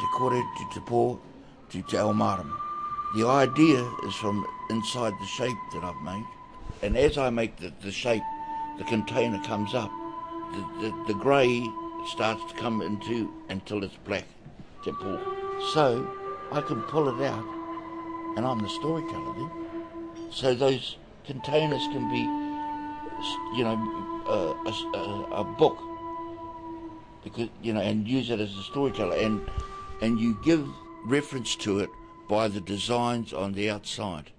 Te Kore, to Te Po, to Te ao Marama. The idea is from inside the shape that I've made. And as I make the, the shape, the container comes up. The, the, the grey starts to come into until it's black, Te Po. So I can pull it out, and I'm the storyteller then. So those containers can be, you know, a, a, a book because you know, and use it as a storyteller, and and you give reference to it by the designs on the outside.